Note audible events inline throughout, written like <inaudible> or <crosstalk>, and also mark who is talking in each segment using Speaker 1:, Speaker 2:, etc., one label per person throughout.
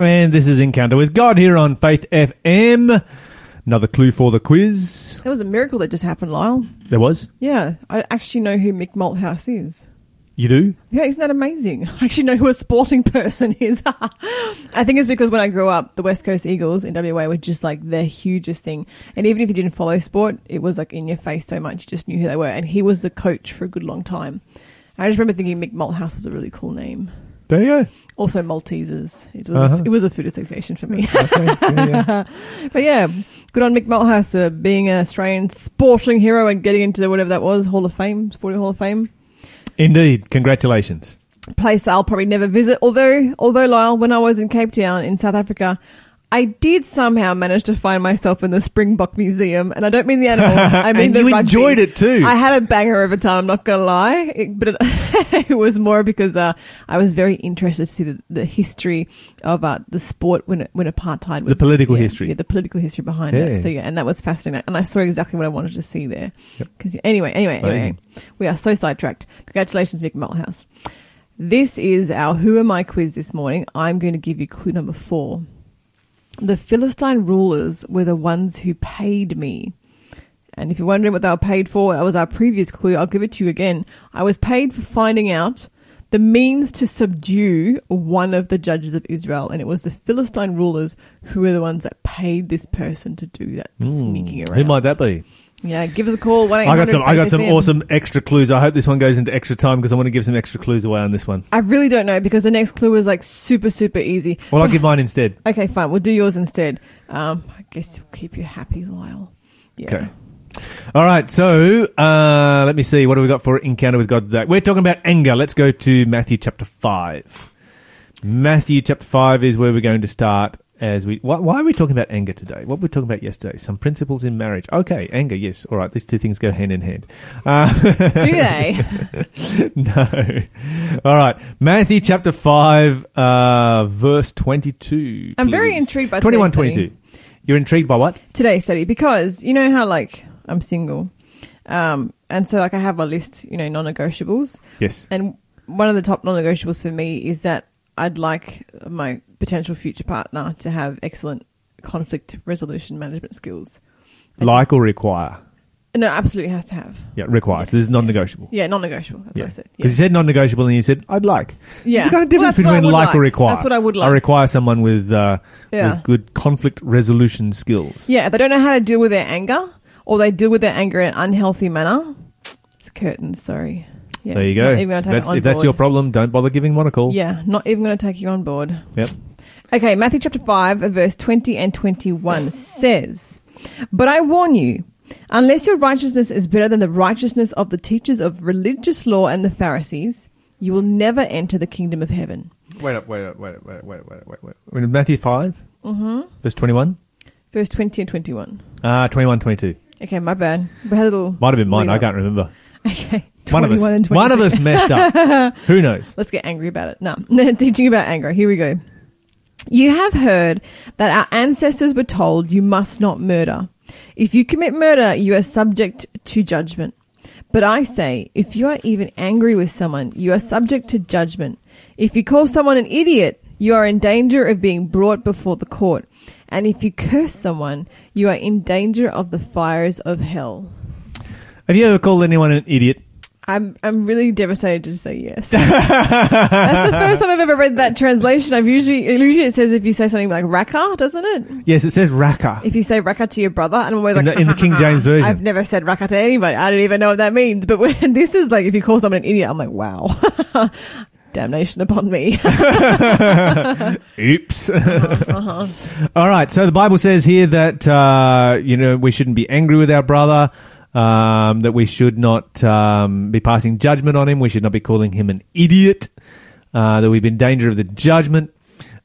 Speaker 1: And this is Encounter with God here on Faith FM. Another clue for the quiz.
Speaker 2: There was a miracle that just happened, Lyle.
Speaker 1: There was.
Speaker 2: Yeah, I actually know who Mick Malthouse is.
Speaker 1: You do?
Speaker 2: Yeah, isn't that amazing? <laughs> I actually know who a sporting <laughs> person is. <laughs> I think it's because when I grew up, the West Coast Eagles in WA were just like the hugest thing. And even if you didn't follow sport, it was like in your face so much, you just knew who they were. And he was the coach for a good long time. I just remember thinking Mick Malthouse was a really cool name.
Speaker 1: There you go.
Speaker 2: Also Maltesers. It was,
Speaker 1: Uh-huh.
Speaker 2: a, it was a food association for me.
Speaker 1: Okay. Yeah, yeah. <laughs>
Speaker 2: but yeah, good on Mick Malthouse uh, being an Australian sporting hero and getting into whatever that was, Hall of Fame, Sporting Hall of Fame.
Speaker 1: Indeed. Congratulations.
Speaker 2: place I'll probably never visit. Although, although Lyle, when I was in Cape Town in South Africa, I did somehow manage to find myself in the Springbok Museum, and I don't mean the animals. <laughs> I mean
Speaker 1: and
Speaker 2: the
Speaker 1: you
Speaker 2: rugby.
Speaker 1: enjoyed it too.
Speaker 2: I had a banger over time. I'm not gonna lie, it, but it, <laughs> it was more because uh, I was very interested to see the, the history of uh, the sport when it, when apartheid was
Speaker 1: The political
Speaker 2: yeah,
Speaker 1: history.
Speaker 2: yeah, the political history behind
Speaker 1: Yeah.
Speaker 2: it. So yeah, and that was fascinating, and I saw exactly what I wanted to see there. Because anyway, anyway, anyway,
Speaker 1: Amazing.
Speaker 2: we are so sidetracked. Congratulations, Mick Malthouse. This is our Who Am I quiz this morning. I'm going to give you clue number four. The Philistine rulers were the ones who paid me. And if you're wondering what they were paid for, that was our previous clue. I'll give it to you again. I was paid for finding out the means to subdue one of the judges of Israel. And it was the Philistine rulers who were the ones that paid this person to do that hmm. sneaking around.
Speaker 1: Who might that be?
Speaker 2: Yeah, give us a call.
Speaker 1: I got some. I got some awesome extra clues. I hope this one goes into extra time because I want to give some extra clues away on this one.
Speaker 2: I really don't know because the next clue was like super, super easy.
Speaker 1: Well, I'll <sighs> give mine instead.
Speaker 2: Okay, fine. We'll do yours instead. Um, I guess we'll keep you happy, Lyle. Yeah.
Speaker 1: Okay. All right. So uh, let me see. What do we got for encounter with God today? We're talking about anger. Let's go to Matthew chapter five. Matthew chapter five is where we're going to start. As we, why, why are we talking about anger today? What were we talking about yesterday? Some principles in marriage. Okay, anger. Yes. All right. These two things go hand in hand. Uh, <laughs>
Speaker 2: Do they? <laughs>
Speaker 1: no. All right. Matthew chapter 5, uh, verse 22.
Speaker 2: I'm very intrigued by
Speaker 1: 21,
Speaker 2: today's
Speaker 1: 22. You're intrigued by what?
Speaker 2: Today's study because you know how like I'm single, um, and so like I have a list, you know, non-negotiables,
Speaker 1: Yes.
Speaker 2: and one of the top non-negotiables for me is that I'd like my potential future partner to have excellent conflict resolution management skills. I
Speaker 1: Like
Speaker 2: just-
Speaker 1: or require?
Speaker 2: no, absolutely has to have.
Speaker 1: Yeah, require. So this is non negotiable.
Speaker 2: Yeah, non-negotiable. That's
Speaker 1: Yeah.
Speaker 2: what I said. Yeah.
Speaker 1: Because you said non negotiable and you said, I'd like.
Speaker 2: Yeah.
Speaker 1: There's a kind of difference
Speaker 2: I
Speaker 1: between
Speaker 2: would
Speaker 1: like, or require.
Speaker 2: That's what I would like.
Speaker 1: I require someone with, uh,
Speaker 2: Yeah.
Speaker 1: with good conflict resolution skills.
Speaker 2: Yeah, they don't know how to deal with their anger, or they deal with their anger in an unhealthy manner, it's curtains. Sorry. Yeah,
Speaker 1: There you
Speaker 2: not
Speaker 1: go.
Speaker 2: even gonna take
Speaker 1: That's,
Speaker 2: it on
Speaker 1: if that's
Speaker 2: board.
Speaker 1: your problem, don't bother giving one a call.
Speaker 2: Yeah, not even going to take you on board.
Speaker 1: Yep.
Speaker 2: Okay, Matthew chapter 5, verse 20 and 21 says, But I warn you, unless your righteousness is better than the righteousness of the teachers of religious law and the Pharisees, you will never enter the kingdom of heaven.
Speaker 1: Wait up, wait up, wait up, wait up, wait up, wait up, wait up. We're in Matthew 5, mm-hmm. verse 21.
Speaker 2: Verse 20 and 21.
Speaker 1: Ah, 21, 22.
Speaker 2: Okay, my bad. We had a little.
Speaker 1: Might have been mine. I can't remember. <laughs>
Speaker 2: Okay.
Speaker 1: One of us.
Speaker 2: 21 and 22.
Speaker 1: One of us messed up. <laughs> Who knows?
Speaker 2: Let's get angry about it. No, <laughs> teaching about anger. Here we go. You have heard that our ancestors were told you must not murder. If you commit murder, you are subject to judgment. But I say, if you are even angry with someone, you are subject to judgment. If you call someone an idiot, you are in danger of being brought before the court. And if you curse someone, you are in danger of the fires of hell.
Speaker 1: Have you ever called anyone an idiot?
Speaker 2: I'm I'm really devastated to say yes. <laughs> That's the first time I've ever read that translation. I've usually usually it says if you say something like Raca, doesn't it?
Speaker 1: Yes, it says Raca.
Speaker 2: If you say Raca to your brother, and I'm always
Speaker 1: In
Speaker 2: like
Speaker 1: the- in the King James <laughs> Version.
Speaker 2: I've never said Raca to anybody. I don't even know what that means. But when <laughs> this is like if you call someone an idiot, I'm like wow. Damnation upon me.
Speaker 1: Oops. uh-huh. All right. So the Bible says here that uh, you know we shouldn't be angry with our brother. Um, that we should not um, be passing judgment on him. We should not be calling him an idiot. Uh, that we've been in danger of the judgment,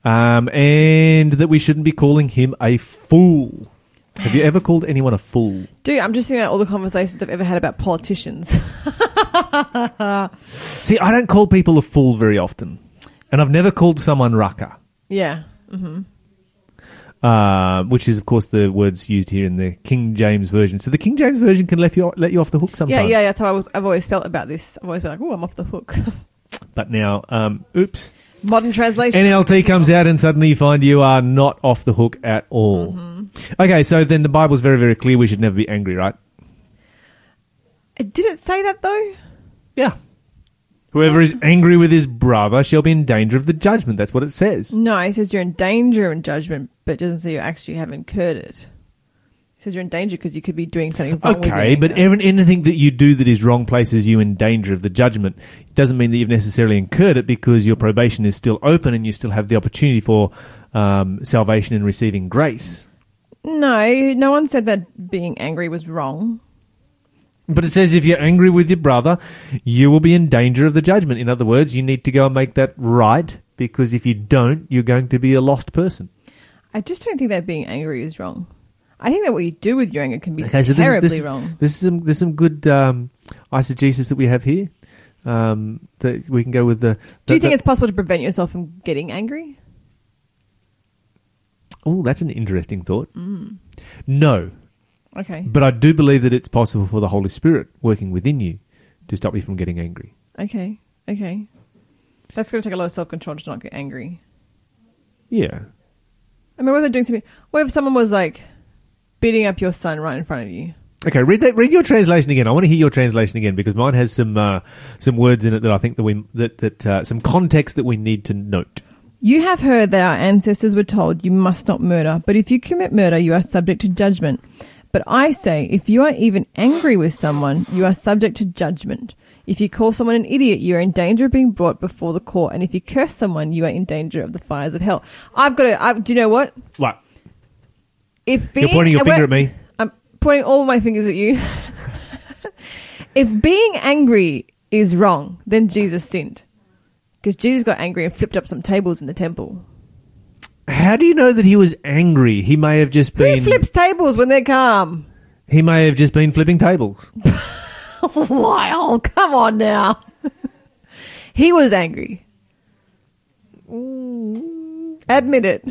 Speaker 1: um, and that we shouldn't be calling him a fool. Have you ever called anyone a fool?
Speaker 2: Dude, I'm just thinking about all the conversations I've ever had about politicians. <laughs>
Speaker 1: See, I don't call people a fool very often, and I've never called someone Raca.
Speaker 2: yeah.
Speaker 1: Uh, which is, of course, the words used here in the King James version. So the King James version can let you let you off the hook sometimes.
Speaker 2: yeah, yeah, that's how I was, I've always felt about this. I've always been like, oh, I'm off the hook. <laughs>
Speaker 1: But now, um, oops,
Speaker 2: Modern translation.
Speaker 1: NLT comes out and suddenly you find you are not off the hook at all.
Speaker 2: Mm-hmm.
Speaker 1: Okay, so then the Bible's very, very clear we should never be angry, right?
Speaker 2: Did it say that though.
Speaker 1: Yeah. Whoever is angry with his brother shall be in danger of the judgment. That's what it says.
Speaker 2: No, it says you're in danger in judgment, but it doesn't say you actually have incurred it. It says you're in danger because you could be doing something wrong.
Speaker 1: Okay, but every, anything that you do that is wrong places you in danger of the judgment. It doesn't mean that you've necessarily incurred it because your probation is still open and you still have the opportunity for um, salvation and receiving grace.
Speaker 2: no, no one said that being angry was wrong.
Speaker 1: But it says if you're angry with your brother, you will be in danger of the judgment. In other words, you need to go and make that right because if you don't, you're going to be a lost person.
Speaker 2: I just don't think that being angry is wrong. I think that what you do with your anger can be
Speaker 1: Okay, so this, is-
Speaker 2: terribly
Speaker 1: this, is,
Speaker 2: wrong.
Speaker 1: this is some there's some good um, eisegesis that we have here. Um, that we can go with the.
Speaker 2: Do you think
Speaker 1: the-
Speaker 2: it's possible to prevent yourself from getting angry?
Speaker 1: Oh, that's an interesting thought.
Speaker 2: Mm.
Speaker 1: No,
Speaker 2: Okay.
Speaker 1: but I do believe that it's possible for the Holy Spirit working within you to stop you from getting angry.
Speaker 2: Okay. Okay. That's going to take a lot of self control to not get angry.
Speaker 1: Yeah.
Speaker 2: I mean, what they're doing something? What if someone was like beating up your son right in front of you?
Speaker 1: Okay, read that. Read your translation again. I want to hear your translation again because mine has some uh, some words in it that I think that we that that uh, some context that we need to note.
Speaker 2: You have heard that our ancestors were told you must not murder, but if you commit murder, you are subject to judgment. But I say, if you are even angry with someone, you are subject to judgment. If you call someone an idiot, you are in danger of being brought before the court. And if you curse someone, you are in danger of the fires of hell. I've got to, I, do you know what?
Speaker 1: What?
Speaker 2: If being,
Speaker 1: You're pointing your finger at me.
Speaker 2: I'm pointing all my fingers at you. <laughs> if being angry is wrong, then Jesus sinned. Because Jesus got angry and flipped up some tables in the temple.
Speaker 1: How do you know that he was angry? He may have just
Speaker 2: Who
Speaker 1: been.
Speaker 2: flips tables when they're calm?
Speaker 1: He may have just been flipping tables. <laughs> <laughs>
Speaker 2: Lyle, come on now. <laughs> he was angry. Admit it.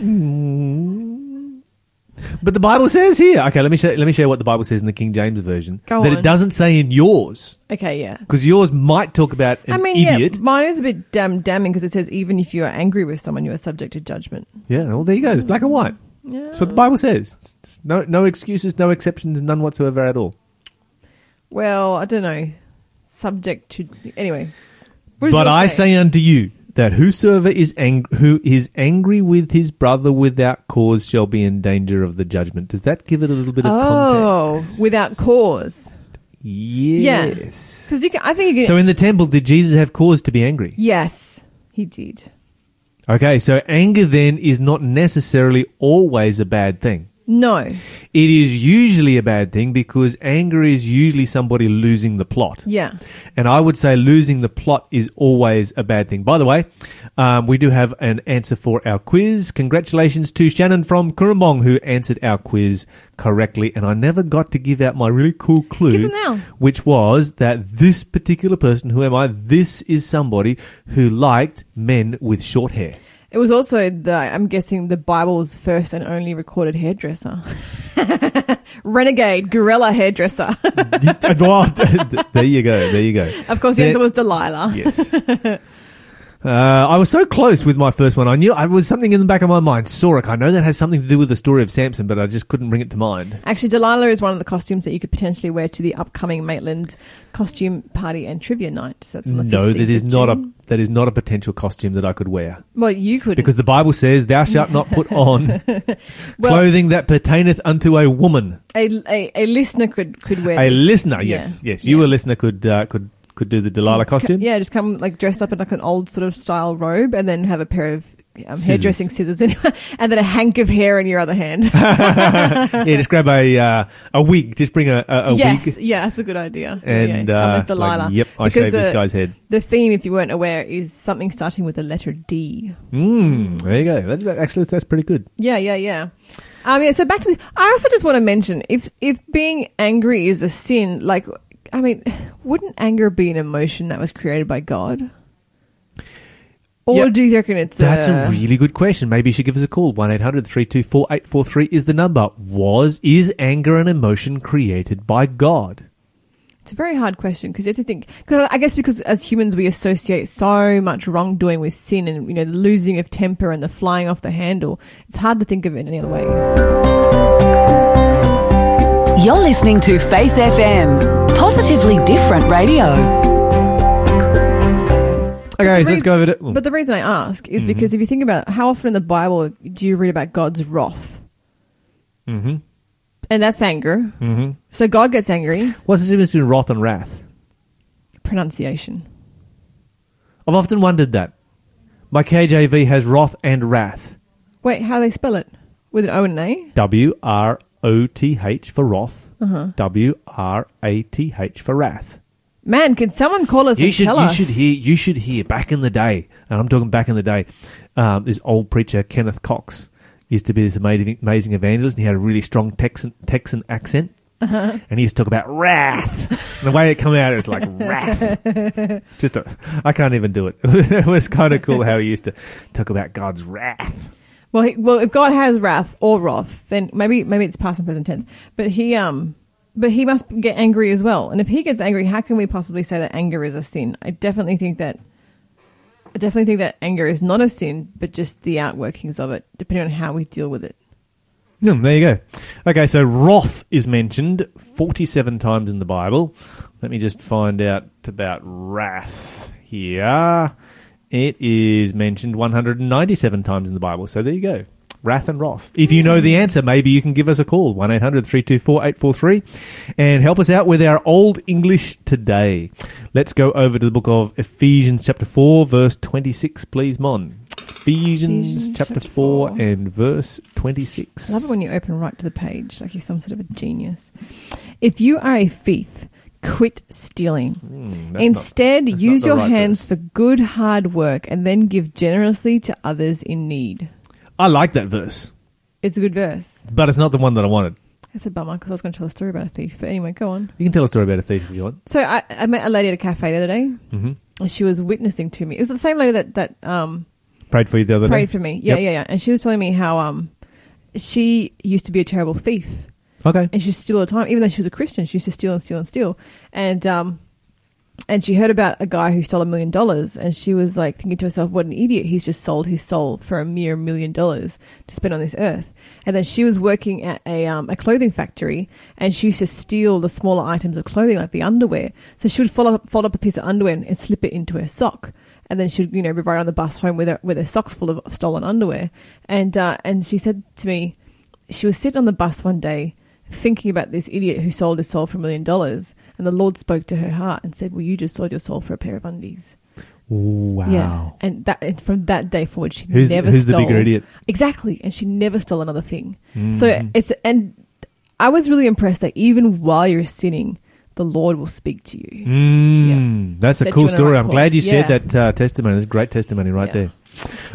Speaker 1: But the Bible says here. Okay, let me show, let me share what the Bible says in the King James version.
Speaker 2: Go
Speaker 1: that
Speaker 2: on.
Speaker 1: it doesn't say in yours
Speaker 2: Okay, yeah.
Speaker 1: because yours might talk about an
Speaker 2: I mean,
Speaker 1: idiot.
Speaker 2: yeah, mine is a bit damn damning because it says even if you are angry with someone, you are subject to judgment.
Speaker 1: Yeah, well, there you go. It's black and white.
Speaker 2: Yeah.
Speaker 1: That's what the Bible says. It's- it's no, no excuses, no exceptions, none whatsoever at all.
Speaker 2: Well, I don't know. Subject to anyway.
Speaker 1: But I say unto you that whosoever is ang- who is angry with his brother without cause shall be in danger of the judgment. Does that give it a little bit of
Speaker 2: oh,
Speaker 1: context?
Speaker 2: without cause.
Speaker 1: Yes.
Speaker 2: Because you can. I think you can.
Speaker 1: So in the temple, did Jesus have cause to be angry?
Speaker 2: yes, he did.
Speaker 1: Okay, so anger then is not necessarily always a bad thing.
Speaker 2: No.
Speaker 1: It is usually a bad thing because anger is usually somebody losing the plot.
Speaker 2: Yeah.
Speaker 1: And I would say losing the plot is always a bad thing. By the way, um, we do have an answer for our quiz. Congratulations to Shannon from Cooranbong who answered our quiz correctly. And I never got to give out my really cool clue,
Speaker 2: Give 'em now.
Speaker 1: which was that this particular person, who am I? This is somebody who liked men with short hair.
Speaker 2: It was also the I'm guessing the Bible's first and only recorded hairdresser. <laughs> Renegade gorilla hairdresser.
Speaker 1: Well, <laughs> there you go. There you go.
Speaker 2: of course, the answer was Delilah.
Speaker 1: Yes. <laughs> Uh, I was so close with my first one. I knew I was something in the back of my mind. Sorek. I know that has something to do with the story of Samson, but I just couldn't bring it to mind.
Speaker 2: Actually, Delilah is one of the costumes that you could potentially wear to the upcoming Maitland costume party and trivia night. So that's on the
Speaker 1: No,
Speaker 2: 15th
Speaker 1: that is not a that is not a potential costume that I could wear
Speaker 2: Well, you could
Speaker 1: because the Bible says, "Thou shalt not put on <laughs>
Speaker 2: Well-
Speaker 1: clothing that pertaineth unto a woman."
Speaker 2: a, a a listener could could wear
Speaker 1: A
Speaker 2: this.
Speaker 1: listener,
Speaker 2: Yeah.
Speaker 1: yes, yes, you
Speaker 2: Yeah.
Speaker 1: a listener could uh, could could do the Delilah costume.
Speaker 2: Yeah, just come like dressed up in like an old sort of style robe, and then have a pair of um,
Speaker 1: Scissors.
Speaker 2: hairdressing scissors, in, <laughs> and then a hank of hair in your other hand. <laughs>
Speaker 1: yeah, just grab a uh, a wig. Just bring a, a, a
Speaker 2: yes,
Speaker 1: wig.
Speaker 2: yeah, that's a good idea.
Speaker 1: And
Speaker 2: yeah, come
Speaker 1: uh,
Speaker 2: as
Speaker 1: it's like,
Speaker 2: Delilah.
Speaker 1: yep, I
Speaker 2: Because,
Speaker 1: shaved this guy's head.
Speaker 2: The theme, if you weren't aware, is something starting with the letter D.
Speaker 1: Mm, there you go. That's, actually, that's pretty good.
Speaker 2: Yeah, yeah, yeah. Um, yeah. So back to. The, I also just want to mention if if being angry is a sin, like I mean, wouldn't anger be an emotion that was created by God? Or
Speaker 1: Yeah.
Speaker 2: do you reckon it's
Speaker 1: That's
Speaker 2: uh,
Speaker 1: a really good question. Maybe you should give us a call. 1-800-324-843 is the number. Was, is anger an emotion created by God?
Speaker 2: It's a very hard question because you have to think. Because I guess because as humans we associate so much wrongdoing with sin, and you know the losing of temper and the flying off the handle. It's hard to think of it any other way.
Speaker 3: You're listening to Faith FM, positively different radio.
Speaker 1: Okay, so let's go over to.
Speaker 2: But the reason I ask is
Speaker 1: Mm-hmm.
Speaker 2: because if you think about how often in the Bible do you read about God's wrath,
Speaker 1: mm-hmm.
Speaker 2: and that's anger.
Speaker 1: Mm-hmm.
Speaker 2: So God gets angry.
Speaker 1: What's the difference between wrath and wrath?
Speaker 2: Pronunciation.
Speaker 1: I've often wondered that. My KJV has wrath and wrath.
Speaker 2: Wait, how do they spell it? With an O and an A?
Speaker 1: W R O T H for wrath.
Speaker 2: Uh-huh.
Speaker 1: W R A T H for wrath.
Speaker 2: Man, can someone call us
Speaker 1: You
Speaker 2: and
Speaker 1: should
Speaker 2: tell
Speaker 1: you
Speaker 2: us?
Speaker 1: should hear you should hear back in the day, and I'm talking back in the day. Um, this old preacher Kenneth Cox used to be this amazing amazing evangelist, and he had a really strong Texan Texan accent.
Speaker 2: Uh-huh.
Speaker 1: And he used to talk about wrath. And the way it come out, is like wrath. <laughs> It's just a, I can't even do it. <laughs> it was kind of cool how he used to talk about God's wrath.
Speaker 2: Well, he, well, if God has wrath or wrath, then maybe maybe it's past and present tense. But he um, but he must get angry as well. And if he gets angry, how can we possibly say that anger is a sin? I definitely think that. I definitely think that anger is not a sin, but just the outworkings of it, depending on how we deal with it.
Speaker 1: Hmm, there you go. Okay, so wrath is mentioned 47 times in the Bible. Let me just find out about wrath here. It is mentioned 197 times in the Bible. So there you go. Wrath and wrath. If you know the answer, maybe you can give us a call 1 800 324 843 and help us out with our Old English today. Let's go over to the book of Ephesians, chapter 4, verse 26, please, Mon. Ephesians,
Speaker 2: Ephesians
Speaker 1: chapter,
Speaker 2: chapter
Speaker 1: 4,
Speaker 2: 4.
Speaker 1: and verse 26.
Speaker 2: I love it when you open right to the page, like you're some sort of a genius. If you are a thief, quit stealing.
Speaker 1: That's not-
Speaker 2: Instead,
Speaker 1: not
Speaker 2: use your
Speaker 1: right
Speaker 2: hands
Speaker 1: verse.
Speaker 2: for good hard work and then give generously to others in need.
Speaker 1: I like that verse,
Speaker 2: It's a good verse.
Speaker 1: but it's not the one that I wanted.
Speaker 2: It's a bummer because I was going to tell a story about a thief. But anyway, go on.
Speaker 1: You can tell a story about a thief if you want.
Speaker 2: So I, I met a lady at a cafe the other day.
Speaker 1: hmm
Speaker 2: And she was witnessing to me. It was the same lady that that um,
Speaker 1: Prayed for you the other
Speaker 2: prayed
Speaker 1: day.
Speaker 2: for me. Yeah,
Speaker 1: Yep.
Speaker 2: yeah, yeah. And she was telling me how um, she used to be a terrible thief.
Speaker 1: Okay.
Speaker 2: and she used steal all the time. Even though she was a Christian, she used to steal and steal and steal. And um, and she heard about a guy who stole a million dollars, and she was like thinking to herself, "What an idiot! He's just sold his soul for a mere million dollars to spend on this earth." And then she was working at a um, a clothing factory, and she used to steal the smaller items of clothing, like the underwear. So she would fold up, fold up a piece of underwear and, and slip it into her sock. And then she'd, you know, be right on the bus home with her with her socks full of stolen underwear. And uh, and she said to me, she was sitting on the bus one day thinking about this idiot who sold his soul for a million dollars and the lord spoke to her heart and said well you just sold your soul for a pair of undies
Speaker 1: Wow.
Speaker 2: yeah and that and from that day forward she
Speaker 1: Who's,
Speaker 2: never
Speaker 1: who's the
Speaker 2: stole
Speaker 1: bigger idiot?
Speaker 2: exactly and she never stole another thing so
Speaker 1: Mhm.
Speaker 2: it's and i was really impressed that even while you're sinning the lord will speak to you
Speaker 1: Mm, That's a cool
Speaker 2: the
Speaker 1: story.
Speaker 2: right
Speaker 1: I'm glad you
Speaker 2: Yeah.
Speaker 1: that uh, testimony. That's a great testimony right
Speaker 2: Yeah.
Speaker 1: there.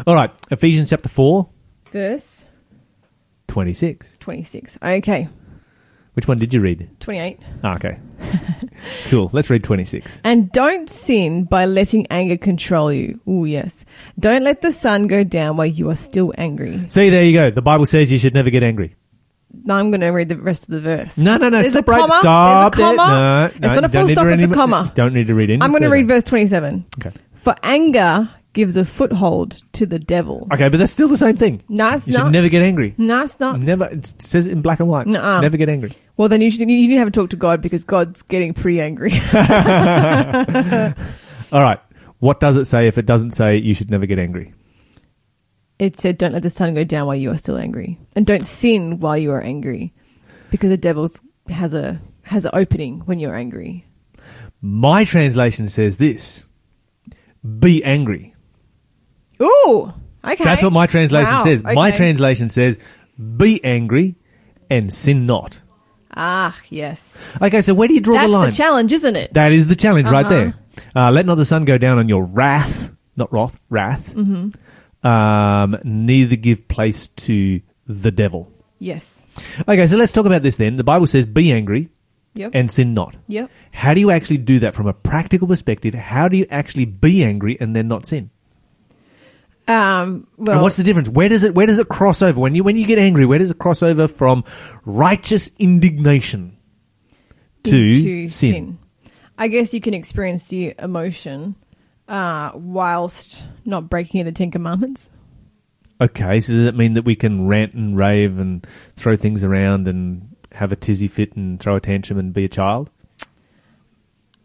Speaker 1: All right. Ephesians chapter 4,
Speaker 2: verse
Speaker 1: 26.
Speaker 2: 26 okay
Speaker 1: Which one did you read?
Speaker 2: 28
Speaker 1: Ah, okay. <laughs> cool. Let's read 26.
Speaker 2: And don't sin by letting anger control you. Oh, yes. Don't let the sun go down while you are still angry.
Speaker 1: See, there you go. The Bible says you should never get angry.
Speaker 2: Now I'm going to read the rest of the verse.
Speaker 1: No, no, no.
Speaker 2: There's
Speaker 1: stop
Speaker 2: a
Speaker 1: right.
Speaker 2: comma.
Speaker 1: Stop
Speaker 2: There's a
Speaker 1: it.
Speaker 2: comma.
Speaker 1: No,
Speaker 2: It's not a full stop, it's a comma.
Speaker 1: Don't need to read any
Speaker 2: I'm going to read verse 27.
Speaker 1: Okay.
Speaker 2: For anger gives a foothold to the devil.
Speaker 1: Okay, but that's still the same thing.
Speaker 2: No, it's
Speaker 1: You should
Speaker 2: not.
Speaker 1: never get angry.
Speaker 2: No, it's not.
Speaker 1: Never. It says it in black and white.
Speaker 2: Nuh-uh.
Speaker 1: Never get angry.
Speaker 2: Well, then you should. You need to have a talk to God because God's getting pretty angry. <laughs> <laughs>
Speaker 1: All right. What does it say if it doesn't say you should never get angry?
Speaker 2: it said, "Don't let the sun go down while you are still angry, and don't sin while you are angry, because the devil has a has an opening when you're angry."
Speaker 1: My translation says this Be angry.
Speaker 2: Ooh, okay.
Speaker 1: That's what my translation
Speaker 2: Wow,
Speaker 1: says. My
Speaker 2: okay.
Speaker 1: translation says Be angry and sin not.
Speaker 2: Ah, yes.
Speaker 1: Okay, so where do you draw
Speaker 2: That's
Speaker 1: the line?
Speaker 2: the, challenge, isn't it?
Speaker 1: that is the challenge right
Speaker 2: Uh-huh.
Speaker 1: there. Uh, let not the sun go down on your wrath, not wrath, wrath.
Speaker 2: Mm-hmm.
Speaker 1: Um, neither give place to the devil.
Speaker 2: yes.
Speaker 1: Okay, so let's talk about this then. The Bible says, Be angry
Speaker 2: Yep.
Speaker 1: and sin not.
Speaker 2: yep.
Speaker 1: How do you actually do that from a practical perspective? How do you actually be angry and then not sin?
Speaker 2: Um. Well,
Speaker 1: and what's the difference? Where does it where does it cross over? When you when you get angry, where does it cross over from righteous indignation to,
Speaker 2: into
Speaker 1: sin?
Speaker 2: I guess you can experience the emotion uh, whilst not breaking the Ten Commandments.
Speaker 1: Okay, so does that mean that we can rant and rave and throw things around and have a tizzy fit and throw a tantrum and be a child?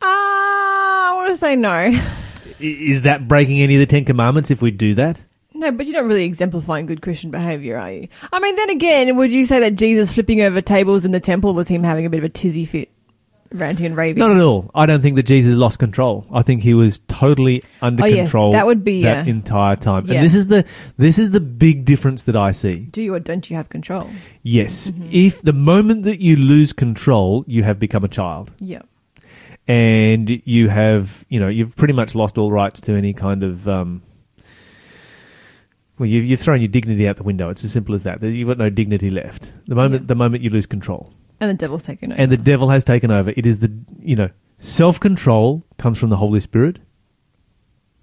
Speaker 2: Uh, I want to say no. <laughs>
Speaker 1: Is that breaking any of the Ten Commandments if we do that?
Speaker 2: No, but you're not really exemplifying good Christian behavior, are you? I mean, then again, would you say that Jesus flipping over tables in the temple was him having a bit of a tizzy fit, ranting and raving?
Speaker 1: Not at all. I don't think that Jesus lost control. I think he was totally under
Speaker 2: Oh, yes,
Speaker 1: control.
Speaker 2: that would be,
Speaker 1: that
Speaker 2: yeah.
Speaker 1: entire time.
Speaker 2: Yeah.
Speaker 1: And this is the this is the big difference that I see.
Speaker 2: Do you or don't you have control?
Speaker 1: Yes,
Speaker 2: Mm-hmm.
Speaker 1: if the moment that you lose control, you have become a child,
Speaker 2: Yeah.
Speaker 1: And you have you know you've pretty much lost all rights to any kind of. Um, well, you've, you've thrown your dignity out the window. It's as simple as that. You've got no dignity left. The moment
Speaker 2: Yeah.
Speaker 1: the moment you lose control.
Speaker 2: And the devil's taken over.
Speaker 1: and the devil has taken over. It is the you know self control comes from the Holy Spirit.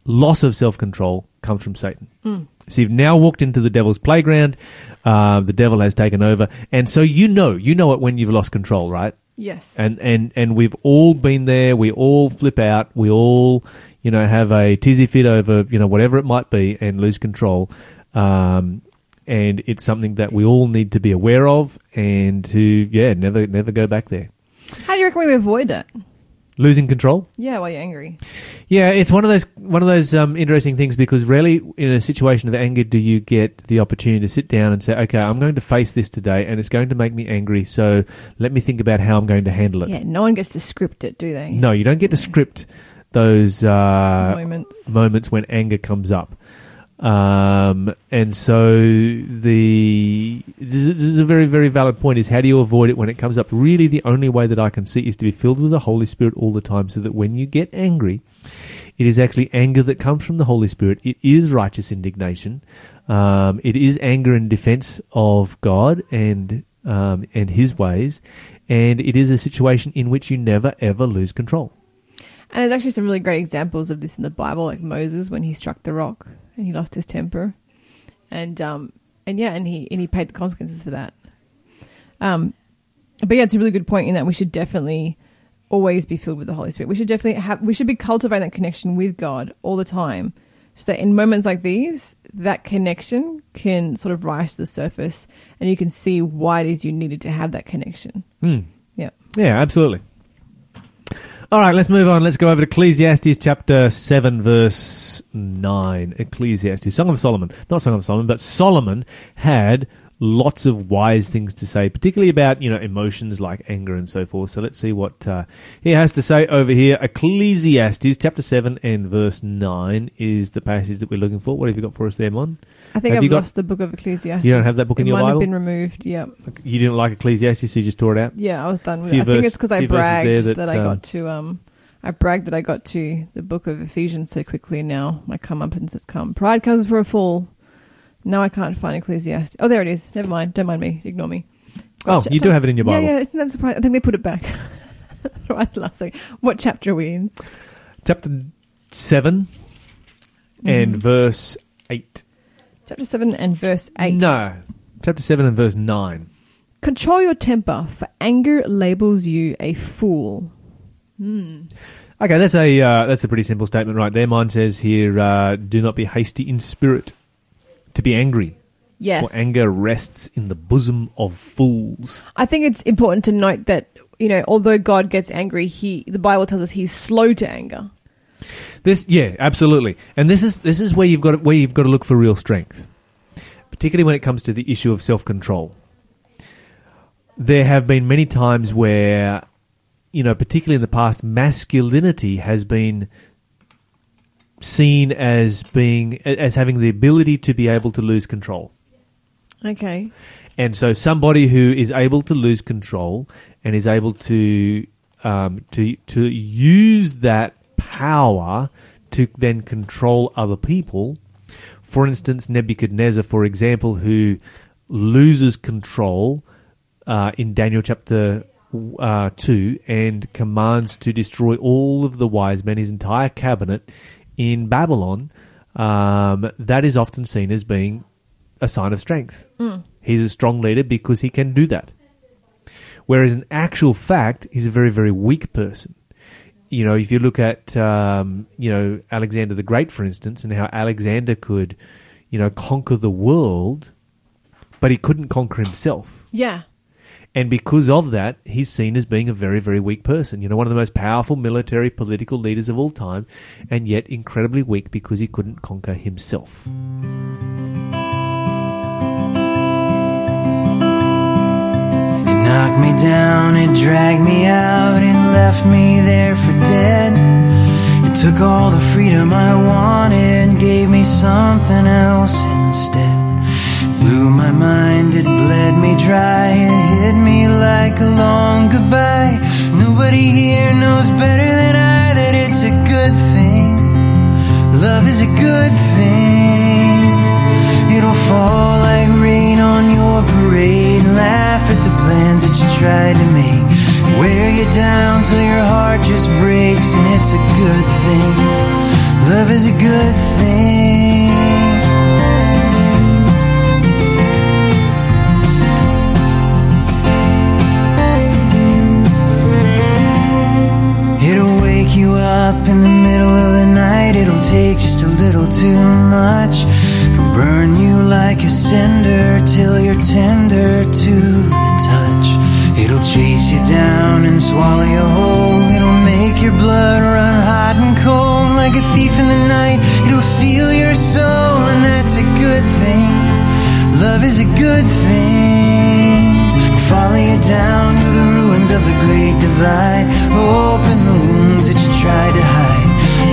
Speaker 1: Loss of self control comes from Satan.
Speaker 2: Mm.
Speaker 1: So you've now walked into the devil's playground. Uh, the devil has taken over, and so you know you know it when you've lost control, right?
Speaker 2: Yes.
Speaker 1: And and and we've all been there. We all flip out. We all you know have a tizzy fit over you know whatever it might be and lose control. Um, and it's something that we all need to be aware of and to yeah never never go back there.
Speaker 2: How do you reckon we avoid that?
Speaker 1: Losing control.
Speaker 2: Yeah, while you're angry.
Speaker 1: Yeah, it's one of those one of those um, interesting things because rarely in a situation of anger do you get the opportunity to sit down and say, "Okay, I'm going to face this today, and it's going to make me angry. So let me think about how I'm going to handle it."
Speaker 2: Yeah, no one gets to script it, do they?
Speaker 1: No, you don't get to script those uh,
Speaker 2: Moments.
Speaker 1: moments when anger comes up. Um, and so the this is, a very very valid point. Is how do you avoid it when it comes up? Really, the only way that I can see is to be filled with the Holy Spirit all the time, so that when you get angry, it is actually anger that comes from the Holy Spirit. It is righteous indignation. Um, it is anger in defense of God and um, and His ways, and it is a situation in which you never ever lose control.
Speaker 2: And there's actually some really great examples of this in the Bible, like Moses when he struck the rock and he lost his temper, and um and yeah, and he and he paid the consequences for that. Um, but yeah, it's a really good point in that we should definitely always be filled with the Holy Spirit. We should definitely have we should be cultivating that connection with God all the time, so that in moments like these, that connection can sort of rise to the surface, and you can see why it is you needed to have that connection.
Speaker 1: Hmm.
Speaker 2: Yeah.
Speaker 1: Yeah, absolutely. All right, let's move on. Let's go over to Ecclesiastes chapter 7, verse 9. Ecclesiastes, Song of Solomon. Not Song of Solomon, but Solomon had lots of wise things to say, particularly about, you know, emotions like anger and so forth. So let's see what uh, he has to say over here. Ecclesiastes chapter 7 and verse 9 is the passage that we're looking for. What have you got for us there, Mon?
Speaker 2: I think
Speaker 1: Have
Speaker 2: I've
Speaker 1: you got-
Speaker 2: lost the book of Ecclesiastes.
Speaker 1: You don't have that book in
Speaker 2: it
Speaker 1: your
Speaker 2: might
Speaker 1: Bible?
Speaker 2: have been removed. Yeah,
Speaker 1: You didn't like Ecclesiastes, so you just tore it out?
Speaker 2: yeah, I was done with it. I think it's because I bragged that,
Speaker 1: that,
Speaker 2: I
Speaker 1: um,
Speaker 2: got to. Um, I bragged that I got to the book of Ephesians so quickly. Now my comeuppance has come. Pride comes for a fool. Now I can't find Ecclesiastes. Oh, there it is. Never mind. Don't mind me. Ignore me.
Speaker 1: Oh, you do have it in your Bible.
Speaker 2: Yeah, yeah. Isn't that surprising? I think they put it back. right last thing. What chapter are we in?
Speaker 1: Chapter 7 and
Speaker 2: Mhm.
Speaker 1: verse 8.
Speaker 2: Chapter seven and verse eight.
Speaker 1: No. Chapter 7 and verse 9.
Speaker 2: Control your temper, for anger labels you a fool. Hmm.
Speaker 1: Okay, that's a uh, that's a pretty simple statement right there. Mine says here, uh, "Do not be hasty in spirit to be angry,
Speaker 2: Yes.
Speaker 1: for anger rests in the bosom of fools."
Speaker 2: I think it's important to note that you know, although God gets angry, he the Bible tells us he's slow to anger.
Speaker 1: This, yeah, absolutely, and this is this is where you've got to, where you've got to look for real strength, particularly when it comes to the issue of self control. There have been many times where, you know, particularly in the past, masculinity has been seen as being as having the ability to be able to lose control.
Speaker 2: Okay.
Speaker 1: And so, somebody who is able to lose control and is able to um, to to use that power to then control other people. For instance, Nebuchadnezzar, for example, who loses control uh, in Daniel chapter uh, two and commands to destroy all of the wise men, his entire cabinet in Babylon. Um, that is often seen as being a sign of strength. He's a strong leader because he can do that. Whereas in actual fact, he's a very, very weak person. you know, if you look at, um, you know, Alexander the Great, for instance, and how Alexander could, you know, conquer the world, but he couldn't conquer himself.
Speaker 2: Yeah.
Speaker 1: And because of that, he's seen as being a very, very weak person. You know, one of the most powerful military, political leaders of all time, and yet incredibly weak because he couldn't conquer himself.
Speaker 4: Knocked me down, dragged me out, and left me there for dead. It took all the freedom I wanted, gave me something else instead. Blew my mind, it bled me dry, it hit me like a long goodbye. Nobody here knows better than I that it's a good thing. Love is a good thing. It'll fall like rain on your parade. Laugh at the plans that you tried to make. Wear you down till your heart just breaks, and it's a good thing. Love is a good thing. Up in the middle of the night. It'll take just a little too much. It'll burn you like a cinder till you're tender to the touch. It'll chase you down and swallow you whole. It'll make your blood run hot and cold like a thief in the night. It'll steal your soul, and that's a good thing. Love is a good thing. Follow you down to the ruins of the great divide. Open tried to hide.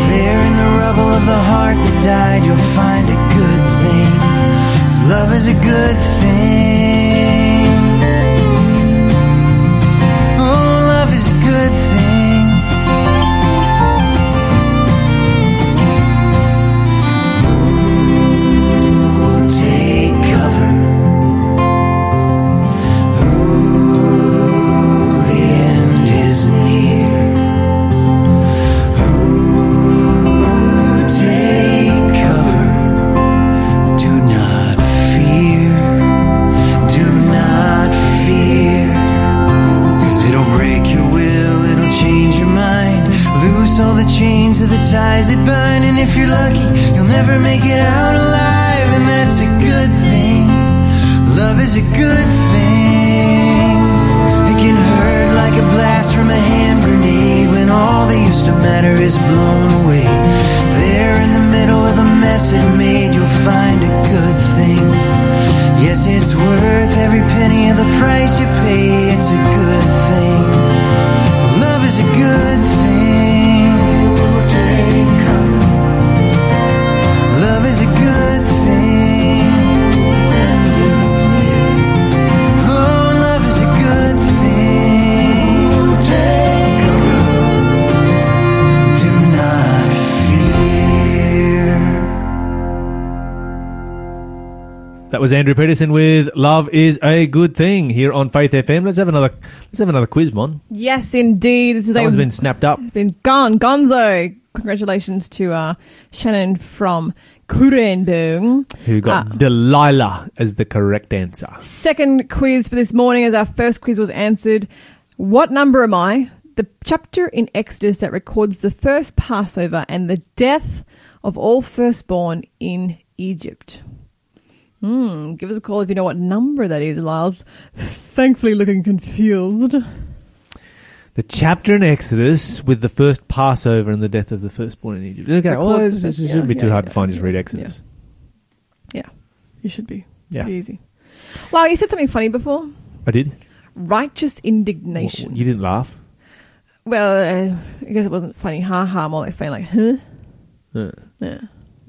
Speaker 4: There in the rubble of the heart that died, you'll find a good thing. 'Cause love is a good thing. Ties that bind. And if you're lucky, you'll never make it out alive. And that's a good thing. Love is a good thing. It can hurt like a blast from a hand grenade when all that used to matter is blown away. There in the middle of the mess it made, you'll find a good thing. Yes, it's worth every penny of the price you pay. It's a good thing. Love is a good thing. Take
Speaker 1: That was Andrew Peterson with "Love Is a Good Thing" here on Faith FM. Let's have another. Let's have another quiz, Mon.
Speaker 2: Yes, indeed. This is a,
Speaker 1: been snapped up.
Speaker 2: been gone. Gonzo. Congratulations to uh, Shannon from Cooranbong.
Speaker 1: Who got
Speaker 2: Ah.
Speaker 1: Delilah as the correct answer?
Speaker 2: Second quiz for this morning, as our first quiz was answered. What number am I? The chapter in Exodus that records the first Passover and the death of all firstborn in Egypt. Hmm, give us a call if you know what number that is, Lyle's thankfully looking confused.
Speaker 1: The chapter in Exodus with the first Passover and the death of the firstborn in Egypt. Okay, well, this, this
Speaker 2: yeah,
Speaker 1: shouldn't be too
Speaker 2: yeah,
Speaker 1: hard
Speaker 2: yeah,
Speaker 1: to find. Just read. Exodus.
Speaker 2: Yeah, you should be.
Speaker 1: Yeah,
Speaker 2: Pretty easy. Lyle, you said something funny before.
Speaker 1: I did.
Speaker 2: Righteous indignation.
Speaker 1: You didn't laugh.
Speaker 2: well, uh, I guess it wasn't funny. Ha ha, more like funny, like, huh?
Speaker 1: Uh,
Speaker 2: Yeah.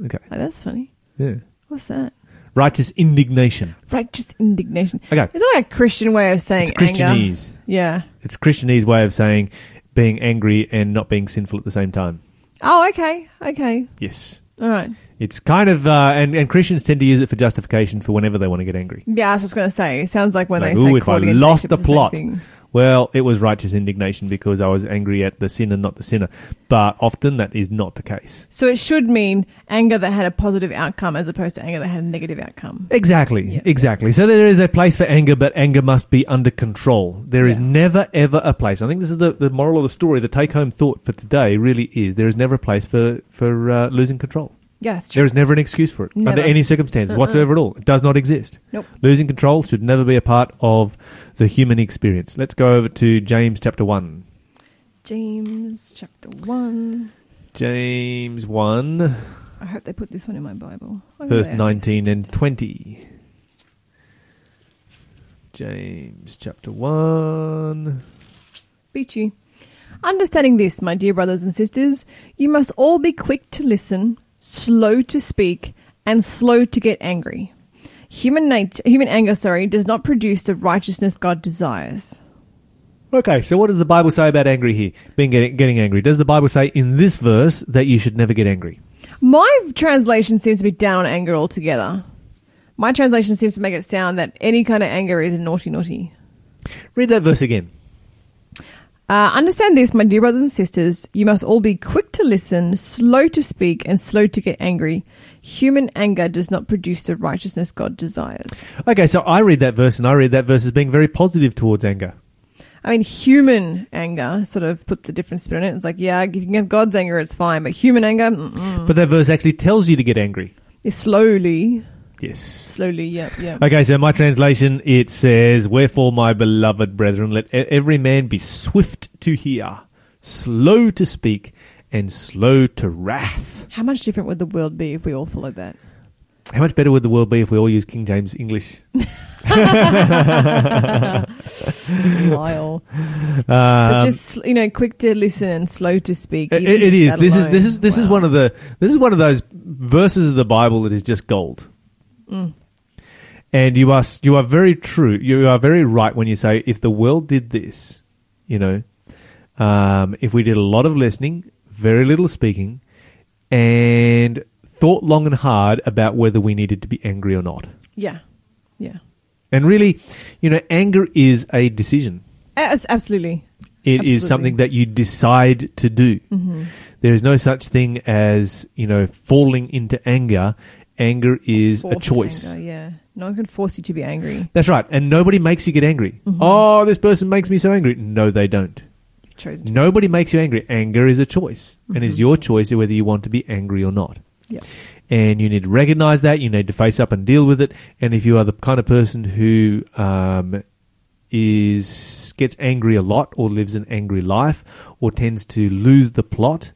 Speaker 1: okay.
Speaker 2: Oh, that's funny.
Speaker 1: Yeah.
Speaker 2: What's that?
Speaker 1: Righteous indignation.
Speaker 2: Righteous indignation.
Speaker 1: Okay.
Speaker 2: That like a Christian way of saying
Speaker 1: It's
Speaker 2: anger?
Speaker 1: Christianese.
Speaker 2: Yeah.
Speaker 1: It's Christianese way of saying being angry and not being sinful at the same time.
Speaker 2: Oh, okay. Okay.
Speaker 1: Yes.
Speaker 2: All right.
Speaker 1: It's kind of, uh, and, and Christians tend to use it for justification for whenever they want to get angry.
Speaker 2: Yeah, that's what I was just going to say. It sounds like when
Speaker 1: like,
Speaker 2: they say
Speaker 1: "Ooh, if I lost the
Speaker 2: it's same
Speaker 1: plot."
Speaker 2: thing.
Speaker 1: Well, it was righteous indignation because I was angry at the sin and not the sinner. But often that is not the case.
Speaker 2: So it should mean anger that had a positive outcome as opposed to anger that had a negative outcome.
Speaker 1: Exactly,
Speaker 2: Yeah.
Speaker 1: exactly. So there is a place for anger, but anger must be under control. There is
Speaker 2: Yeah.
Speaker 1: never, ever a place. I think this is the, the moral of the story. The take home thought for today really is there is never a place for, for uh, losing control.
Speaker 2: Yeah, true.
Speaker 1: is never an excuse for it
Speaker 2: Never.
Speaker 1: under any circumstances
Speaker 2: Uh-uh.
Speaker 1: whatsoever at all. It does not exist.
Speaker 2: Nope.
Speaker 1: Losing control should never be a part of the human experience. Let's go over to James chapter 1.
Speaker 2: James chapter 1.
Speaker 1: James 1,
Speaker 2: I hope they put this one in my Bible. Oh,
Speaker 1: verse 19 and 20. James chapter 1.
Speaker 2: Beat you. Understanding this, my dear brothers and sisters, you must all be quick to listen, slow to speak, and slow to get angry. Human nature, human anger, sorry, does not produce the righteousness God desires.
Speaker 1: Okay, so what does the Bible say about angry here? Being getting, getting angry. Does the Bible say in this verse that you should never get angry?
Speaker 2: My translation seems to be down on anger altogether. My translation seems to make it sound that any kind of anger is naughty, naughty.
Speaker 1: Read that verse again.
Speaker 2: Uh, understand this, my dear brothers and sisters. You must all be quick to listen, slow to speak, and slow to get angry. Human anger does not produce the righteousness God desires.
Speaker 1: Okay, so I read that verse and I read that verse as being very positive towards anger.
Speaker 2: I mean, human anger sort of puts a different spin on it. It's like, yeah, if you can have God's anger, it's fine, but human anger, mm-mm.
Speaker 1: But that verse actually tells you to get angry.
Speaker 2: It's slowly,
Speaker 1: Yes.
Speaker 2: slowly, yeah, yeah.
Speaker 1: Okay, so my translation it says, "Wherefore, my beloved brethren, let every man be swift to hear, slow to speak, and slow to wrath."
Speaker 2: How much different would the world be if we all followed that?
Speaker 1: How much better would the world be if we all used King James English? <laughs>
Speaker 2: Lyle. but
Speaker 1: Um,
Speaker 2: just you know, quick to listen, and slow to speak.
Speaker 1: it, it is. This is this is this is one of the this is one of those verses of the Bible that is just gold.
Speaker 2: Mm.
Speaker 1: And you are you are very true. You are very right when you say if the world did this, you know, um, if we did a lot of listening, very little speaking, and thought long and hard about whether we needed to be angry or not.
Speaker 2: Yeah, yeah.
Speaker 1: And really, you know, anger is a decision.
Speaker 2: As- absolutely.
Speaker 1: It is
Speaker 2: Absolutely.
Speaker 1: something that you decide to do.
Speaker 2: Mm-hmm.
Speaker 1: There is no such thing as, you know, falling into anger. Anger is a choice.
Speaker 2: anger, yeah, no one can force you to be angry.
Speaker 1: That's right. And nobody makes you get angry.
Speaker 2: Mhm.
Speaker 1: Oh, this person makes me so angry. No, they don't.
Speaker 2: You've chosen. To.
Speaker 1: Nobody makes you angry. Anger is a choice. And it's
Speaker 2: Mhm.
Speaker 1: your choice whether you want to be angry or not.
Speaker 2: Yeah.
Speaker 1: And you need to recognize that. You need to face up and deal with it. And if you are the kind of person who um, is gets angry a lot, or lives an angry life, or tends to lose the plot,